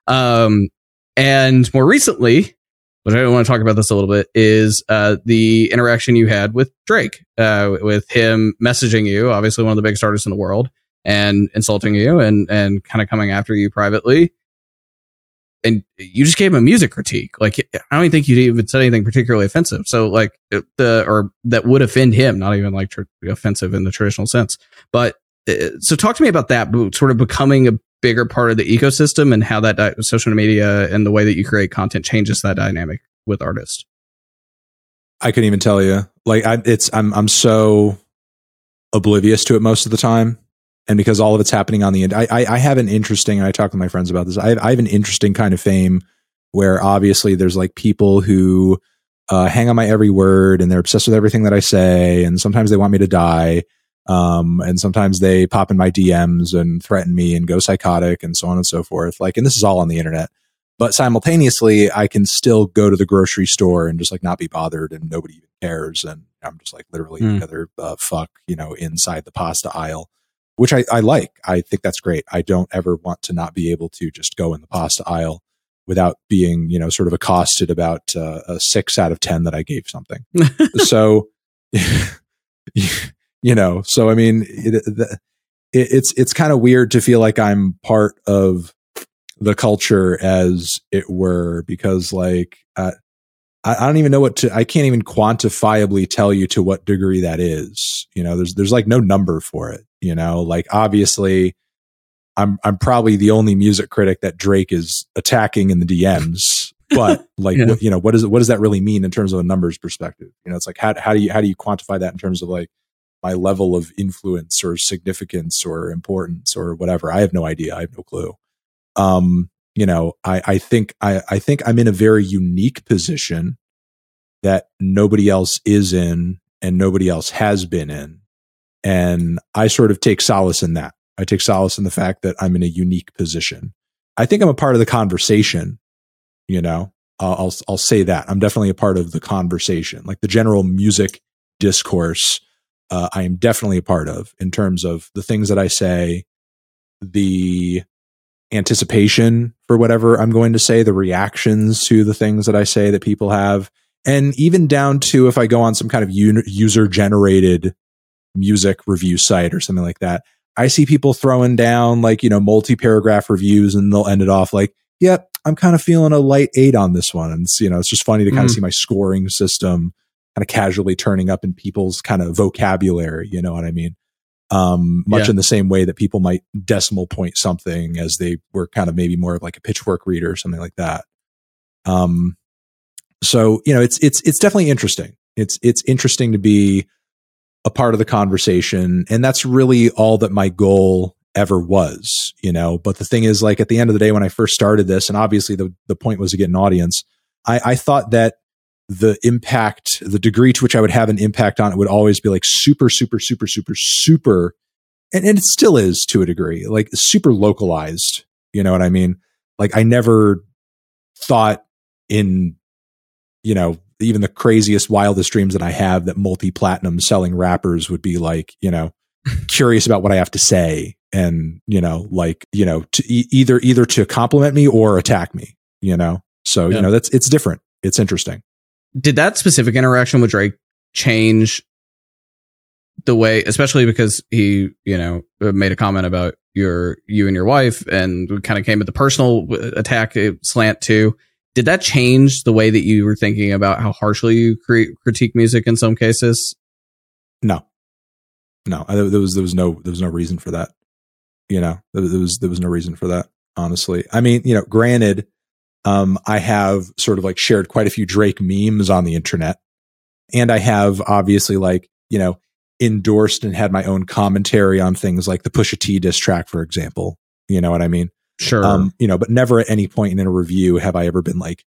Um, and more recently, which I want to talk about this a little bit, is uh, the interaction you had with Drake, uh, with him messaging you, obviously one of the biggest artists in the world, and insulting you and and kind of coming after you privately. And you just gave him a music critique. Like I don't even think you even said anything particularly offensive. So like the or that would offend him, not even like tr- offensive in the traditional sense. But uh, so talk to me about that sort of becoming a bigger part of the ecosystem and how that di- social media and the way that you create content changes that dynamic with artists I couldn't even tell you. Like I, it's I'm I'm so oblivious to it most of the time, and because all of it's happening on the end, I I, I have an interesting. And I talk to my friends about this. I have, I have an interesting kind of fame where obviously there's like people who uh, hang on my every word and they're obsessed with everything that I say, and sometimes they want me to die. Um, and sometimes they pop in my DMs and threaten me and go psychotic and so on and so forth. Like, and this is all on the internet but simultaneously i can still go to the grocery store and just like not be bothered and nobody even cares and i'm just like literally Mm. another uh, fuck you know inside the pasta aisle which I, I like. I think that's great. I don't ever want to not be able to just go in the pasta aisle without being you know sort of accosted about uh, a six out of ten that i gave something. So you know so i mean it, the, it, it's it's kind of weird to feel like i'm part of the culture as it were because like uh, I, I don't even know what to i can't even quantifiably tell you to what degree that is. You know there's there's like no number for it you know like obviously i'm i'm probably the only music critic that drake is attacking in the dms but like Yeah. what, you know what does what does that really mean in terms of a numbers perspective? You know it's like how, how do you how do you quantify that in terms of like my level of influence or significance or importance or whatever? I have no idea. I have no clue. Um you know i i think i i think i'm in a very unique position that nobody else is in and nobody else has been in and i sort of take solace in that. I take solace in the fact that i'm in a unique position. I think i'm a part of the conversation you know? I'll i'll, say that. I'm definitely a part of the conversation like the general music discourse uh, i am definitely a part of in terms of the things that i say the anticipation for whatever I'm going to say, the reactions to the things that I say that people have, and even down to if I go on some kind of user generated music review site or something like that, I see people throwing down like, you know, multi paragraph reviews and they'll end it off like, yep, I'm kind of feeling a light eight on this one. And it's, you know, it's just funny to kind of Mm. see my scoring system kind of casually turning up in people's kind of vocabulary. You know what I mean? Um, much Yeah. in the same way that people might decimal point something as they were kind of maybe more of like a pitchfork reader or something like that. Um, so you know, it's it's it's definitely interesting. It's it's interesting to be a part of the conversation, and that's really all that my goal ever was. You know, but the thing is, like at the end of the day, when I first started this, and obviously the the point was to get an audience, I, I thought that the impact, the degree to which I would have an impact on it would always be like super, super, super, super, super, and, and it still is to a degree, like super localized. You know what I mean? Like I never thought in, you know, even the craziest, wildest dreams that I have that multi platinum selling rappers would be like, you know, curious about what I have to say and, you know, like, you know, to e- either, either to compliment me or attack me, you know? So, Yeah. you know, that's, it's different. It's interesting. did that specific interaction with Drake change the way, especially because he, you know, made a comment about your you and your wife, and kind of came at the personal attack uh, slant too. Did that change the way that you were thinking about how harshly you critique music in some cases? No, no, I, there was there was no there was no reason for that. You know, there, there was there was no reason for that. Honestly, I mean, you know, granted, um, I have sort of like shared quite a few Drake memes on the internet, and I have obviously like you know endorsed and had my own commentary on things like the Pusha T diss track, for example. You know what I mean? Sure. Um, you know, but never at any point in a review have I ever been like,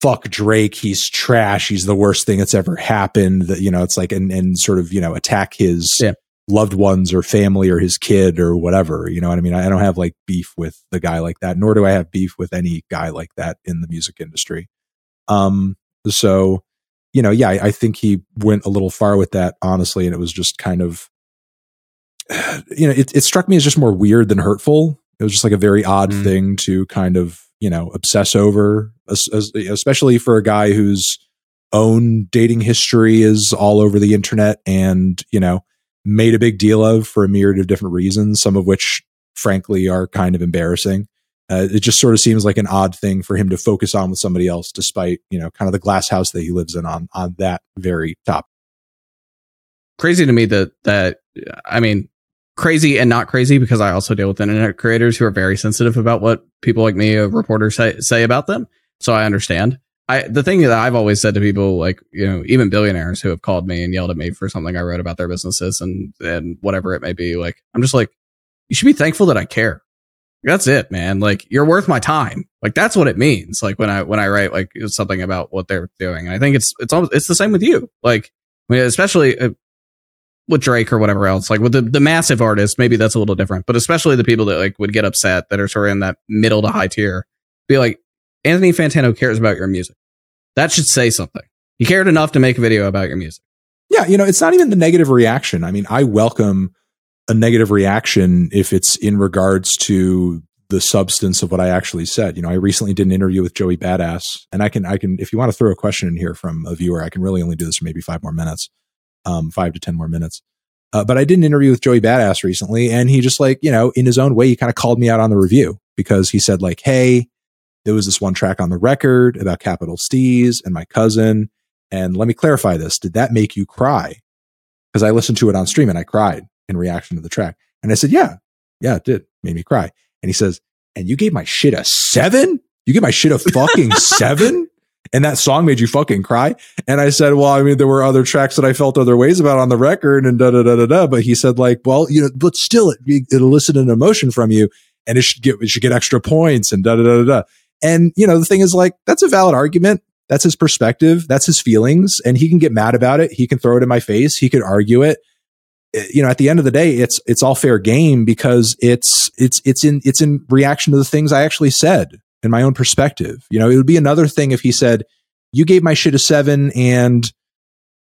fuck Drake, he's trash, he's the worst thing that's ever happened. That, you know, it's like, and, and sort of, you know, attack his Yeah. loved ones or family or his kid or whatever. You know what I mean? I, don't have like beef with the guy like that, nor do I have beef with any guy like that in the music industry. Um, so, you know, yeah, I, I think he went a little far with that, honestly, and it was just kind of, you know, it, it struck me as just more weird than hurtful. It was just like a very odd Mm. thing to kind of, you know, obsess over, es- es- especially for a guy whose own dating history is all over the internet and, you know, made a big deal of for a myriad of different reasons, some of which, frankly, are kind of embarrassing. Uh, it just sort of seems like an odd thing for him to focus on with somebody else, despite, you know, kind of the glass house that he lives in on, on that very top. crazy to me that that I mean crazy and not crazy because I also deal with internet creators who are very sensitive about what people like me, a reporter, say say about them. So I understand. I the thing that I've always said to people like you know even billionaires who have called me and yelled at me for something I wrote about their businesses and and whatever it may be like I'm just like you should be thankful that I care. That's it, man. Like you're worth my time. Like that's what it means. Like when I when I write like something about what they're doing, and I think it's it's almost it's the same with you. Like I mean, especially uh, with Drake or whatever else. Like with the the massive artists, maybe that's a little different. But especially the people that like would get upset that are sort of in that middle to high tier, be like Anthony Fantano cares about your music. That should say something. He cared enough to make a video about your music. Yeah, you know, it's not even the negative reaction. I mean, I welcome a negative reaction if it's in regards to the substance of what I actually said. You know, I recently did an interview with Joey Badass, and I can, I can, if you want to throw a question in here from a viewer, I can really only do this for maybe five more minutes, um, five to ten more minutes. Uh, but I did an interview with Joey Badass recently, and he just like, you know, in his own way, he kind of called me out on the review because he said like, "Hey, there was this one track on the record about Capital Steez and my cousin." And let me clarify this. Did that make you cry? Because I listened to it on stream and I cried in reaction to the track. And I said, Yeah, yeah, it did. Made me cry. And he says, And you gave my shit a seven? You gave my shit a fucking seven? And that song made you fucking cry? And I said, Well, I mean, there were other tracks that I felt other ways about on the record and da da da da da. But he said, like, well, you know, but still it, it elicited an emotion from you and it should get it should get extra points and da da da da da. And you know, the thing is like, that's a valid argument. That's his perspective. That's his feelings. And he can get mad about it. He can throw it in my face. He could argue it. Eh, you know at the end of the day it's it's all fair game because it's it's it's in it's in reaction to the things i actually said in my own perspective you know it would be another thing if he said you gave my shit a 7 and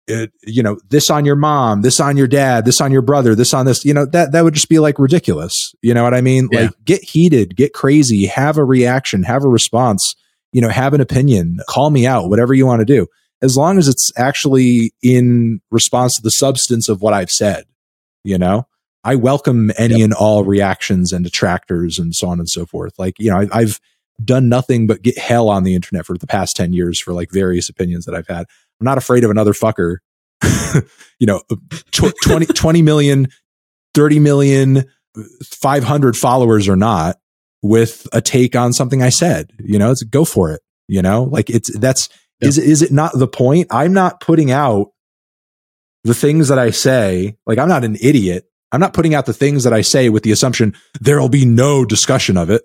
it, you know this on your mom this on your dad this on your brother this on this you know that that would just be like ridiculous you know what i mean Yeah. like get heated get crazy have a reaction have a response you know, have an opinion, call me out, whatever you want to do, as long as it's actually in response to the substance of what I've said. You know, I welcome any Yep. and all reactions and detractors and so on and so forth. Like, you know, I, I've done nothing but get hell on the internet for the past 10 years for like various opinions that I've had. I'm not afraid of another fucker, you know, uh, tw- 20, 20 million, 30 million, 500 followers or not with a take on something I said, you know, it's go for it, you know, like it's, that's, yeah. is, is it not the point? I'm not putting out the things that I say. Like I'm not an idiot. I'm not putting out the things that I say with the assumption there'll be no discussion of it.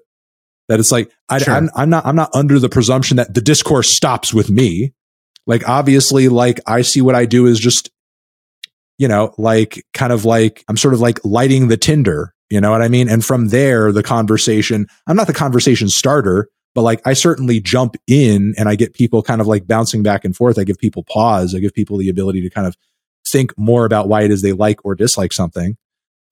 That it's like I, sure. I'm, I'm not I'm not under the presumption that the discourse stops with me. Like obviously, like I see what I do is just, you know, like kind of like I'm sort of like lighting the tinder. You know what I mean? And from there, the conversation. I'm not the conversation starter, but like I certainly jump in and I get people kind of like bouncing back and forth. I give people pause. I give people the ability to kind of think more about why it is they like or dislike something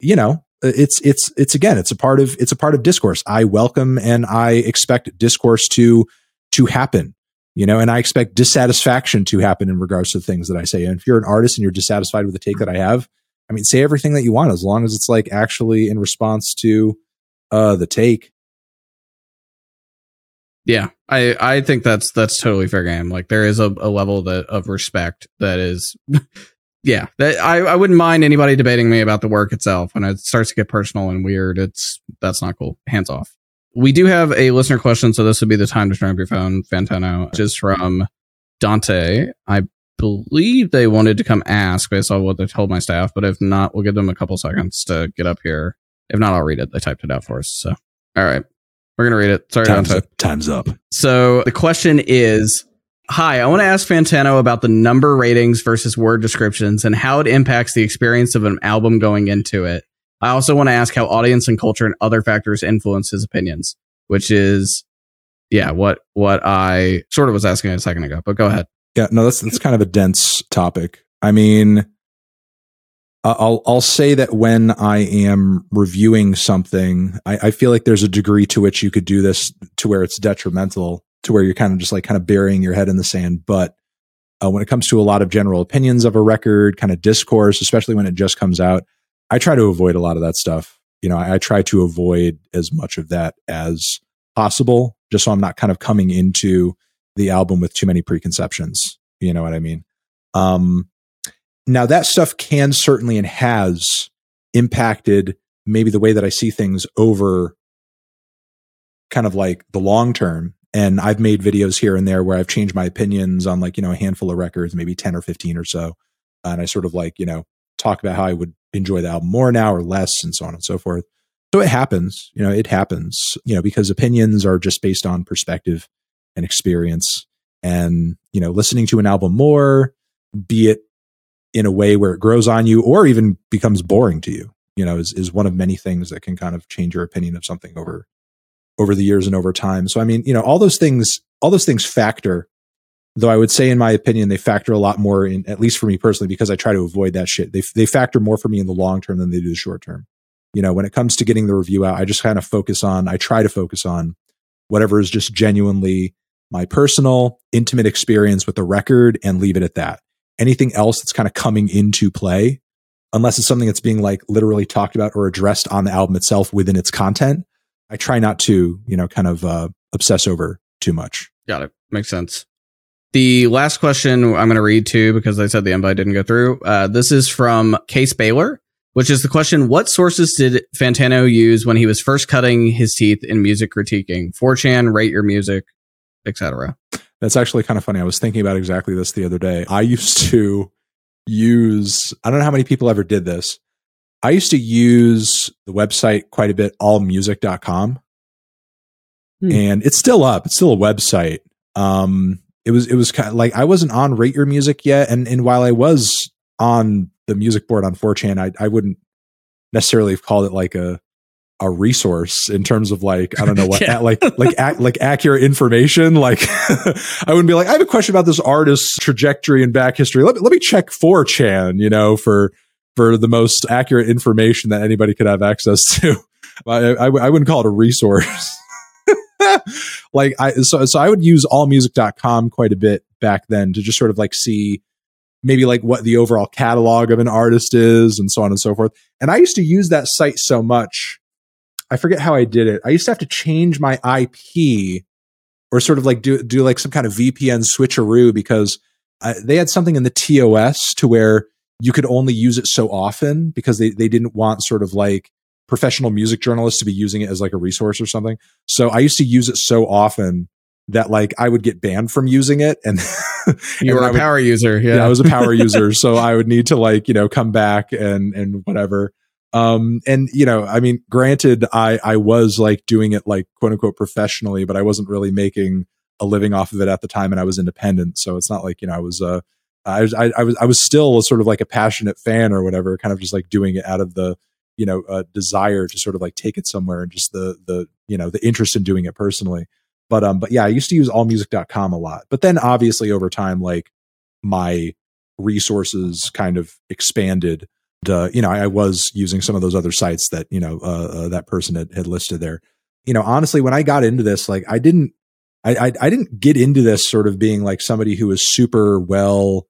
you know, it's it's it's again, it's a part of it's a part of discourse. I welcome and I expect discourse to to happen you know, and I expect dissatisfaction to happen in regards to the things that I say. And if you're an artist and you're dissatisfied with the take that I have, I mean, say everything that you want as long as it's like actually in response to uh the take. Yeah, I I think that's that's totally fair game. Like there is a, a level that of respect that is yeah, that, I, I wouldn't mind anybody debating me about the work itself. When it starts to get personal and weird, it's that's not cool. Hands off. We do have a listener question, so this would be the time to turn up your phone, Fantano, which is from Dante. I believe they wanted to come ask based on what they told my staff, but if not, we'll give them a couple seconds to get up here. If not, I'll read it. They typed it out for us. So, all right, we're gonna read it. Sorry, time's Dante. Up. Time's up. So the question is Hi, I want to ask Fantano about the number ratings versus word descriptions and how it impacts the experience of an album going into it. I also want to ask how audience and culture and other factors influence his opinions, which is, yeah, what what I sort of was asking a second ago. But go ahead. Yeah, no, that's that's kind of a dense topic. I mean, I'll I'll say that when I am reviewing something, I, I feel like there's a degree to which you could do this to where it's detrimental to where you're kind of just like kind of burying your head in the sand. But uh, when it comes to a lot of general opinions of a record, kind of discourse, especially when it just comes out, I try to avoid a lot of that stuff. You know, I, I try to avoid as much of that as possible, just so I'm not kind of coming into the album with too many preconceptions. You know what I mean? Um, now that stuff can certainly and has impacted maybe the way that I see things over kind of like the long term and I've made videos here and there where I've changed my opinions on like, you know, a handful of records, maybe 10 or 15 or so. And I sort of like, you know, talk about how I would enjoy the album more now or less and so on and so forth. So it happens, you know, it happens, you know, because opinions are just based on perspective and experience. And, you know, listening to an album more, be it in a way where it grows on you or even becomes boring to you, you know, is, is one of many things that can kind of change your opinion of something over over the years and over time. So I mean, you know, all those things, all those things factor. Though I would say, in my opinion, they factor a lot more in, at least for me personally, because I try to avoid that shit. They they factor more for me in the long term than they do the short term. You know, when it comes to getting the review out, I just kind of focus on. I try to focus on whatever is just genuinely my personal, intimate experience with the record, and leave it at that. Anything else that's kind of coming into play, unless it's something that's being like literally talked about or addressed on the album itself within its content, I try not to, you know, kind of uh, obsess over too much. Got it. Makes sense. The last question I'm going to read to because I said the invite didn't go through. Uh, this is from Case Baylor, which is the question: What sources did Fantano use when he was first cutting his teeth in music critiquing? 4chan, rate your music, etc. That's actually kind of funny. I was thinking about exactly this the other day. I used to use. I don't know how many people ever did this. I used to use the website quite a bit, allmusic.com. Hmm. And it's still up. It's still a website. Um, it was, it was kind of like I wasn't on Rate Your Music yet. And, and while I was on the music board on 4chan, I, I wouldn't necessarily have called it like a, a resource in terms of like I don't know what yeah. like like like accurate information. Like I wouldn't be like I have a question about this artist's trajectory and back history. Let me let me check 4chan, you know, for for the most accurate information that anybody could have access to. I, I, I wouldn't call it a resource. like I so so I would use allmusic.com quite a bit back then to just sort of like see maybe like what the overall catalog of an artist is and so on and so forth. And I used to use that site so much. I forget how I did it. I used to have to change my IP or sort of like do do like some kind of VPN switcheroo because uh, they had something in the TOS to where you could only use it so often because they they didn't want sort of like professional music journalists to be using it as like a resource or something. So I used to use it so often that like I would get banned from using it and you were a would, power user. Yeah. yeah, I was a power user. So I would need to like, you know, come back and and whatever. Um and you know, I mean, granted I I was like doing it like quote unquote professionally, but I wasn't really making a living off of it at the time and I was independent. So it's not like, you know, I was uh I was I, I was I was still sort of like a passionate fan or whatever, kind of just like doing it out of the you know uh, desire to sort of like take it somewhere and just the the you know the interest in doing it personally. But um but yeah i used to use allmusic.com a lot. But then obviously over time like my resources kind of expanded. Uh, you know I, I, was using some of those other sites that you know uh, uh, that person had, had listed there. You know honestly when i got into this like i didn't I, I i didn't get into this sort of being like somebody who was super well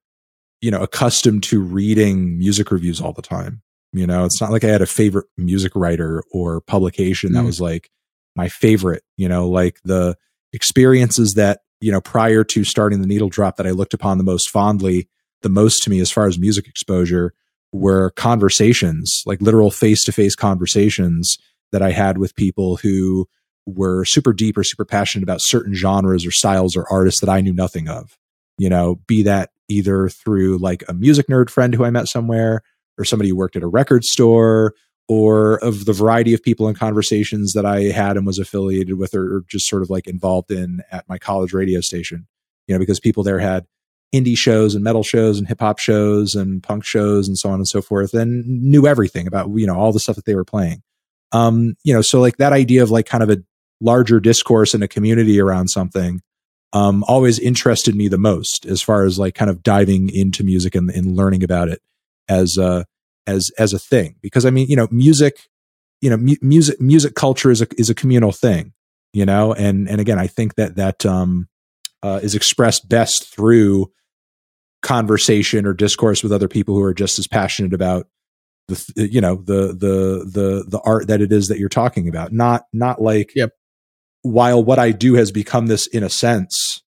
you know accustomed to reading music reviews all the time you know, it's not like I had a favorite music writer or publication that mm. was like my favorite, you know, like the experiences that, you know, prior to starting the needle drop that I looked upon the most fondly, the most to me as far as music exposure were conversations, like literal face to face conversations that I had with people who were super deep or super passionate about certain genres or styles or artists that I knew nothing of. You know, be that either through like a music nerd friend who I met somewhere or somebody who worked at a record store or of the variety of people and conversations that I had and was affiliated with or, just sort of like involved in at my college radio station. You know, because people there had indie shows and metal shows and hip hop shows and punk shows and so on and so forth and knew everything about, you know, all the stuff that they were playing. Um, you know, so like that idea of like kind of a larger discourse and a community around something um, always interested me the most as far as like kind of diving into music and, and learning about it as a as as a thing. Because I mean you know music you know mu- music music culture is a is a communal thing you know? And and again I think that that um, uh, is expressed best through conversation or discourse with other people who are just as passionate about the you know the the the the art that it is that you're talking about. Not not like yep while what I do has become this in a sense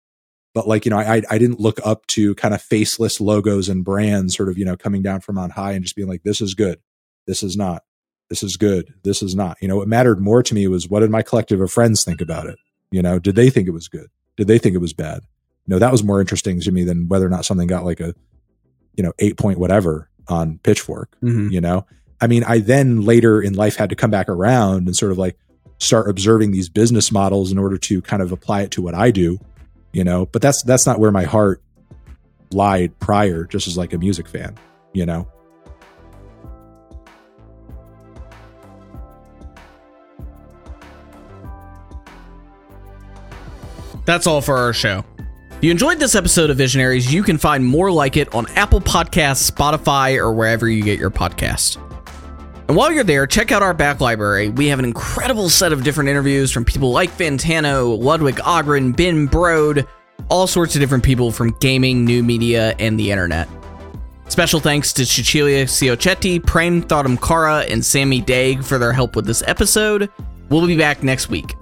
but like you know I I didn't look up to kind of faceless logos and brands sort of you know coming down from on high and just being like this is good, this is not, this is good, this is not. You know what mattered more to me was what did my collective of friends think about it? You know, did they think it was good? Did they think it was bad? You know, that was more interesting to me than whether or not something got like a you know eight point whatever on Pitchfork. Mm-hmm. You know, I mean, I then later in life had to come back around and sort of like start observing these business models in order to kind of apply it to what I do you know but that's that's not where my heart lied prior just as like a music fan you know that's all for our show if you enjoyed this episode of Visionaries, you can find more like it on Apple Podcasts, Spotify, or wherever you get your podcast. And while you're there, check out our back library. We have an incredible set of different interviews from people like Fantano, Ludwig Ahgren, Ben Brode, all sorts of different people from gaming, new media, and the internet. Special thanks to Cecilia Ciochetti, Prem Thadamkara, and Sammy Daig for their help with this episode. We'll be back next week.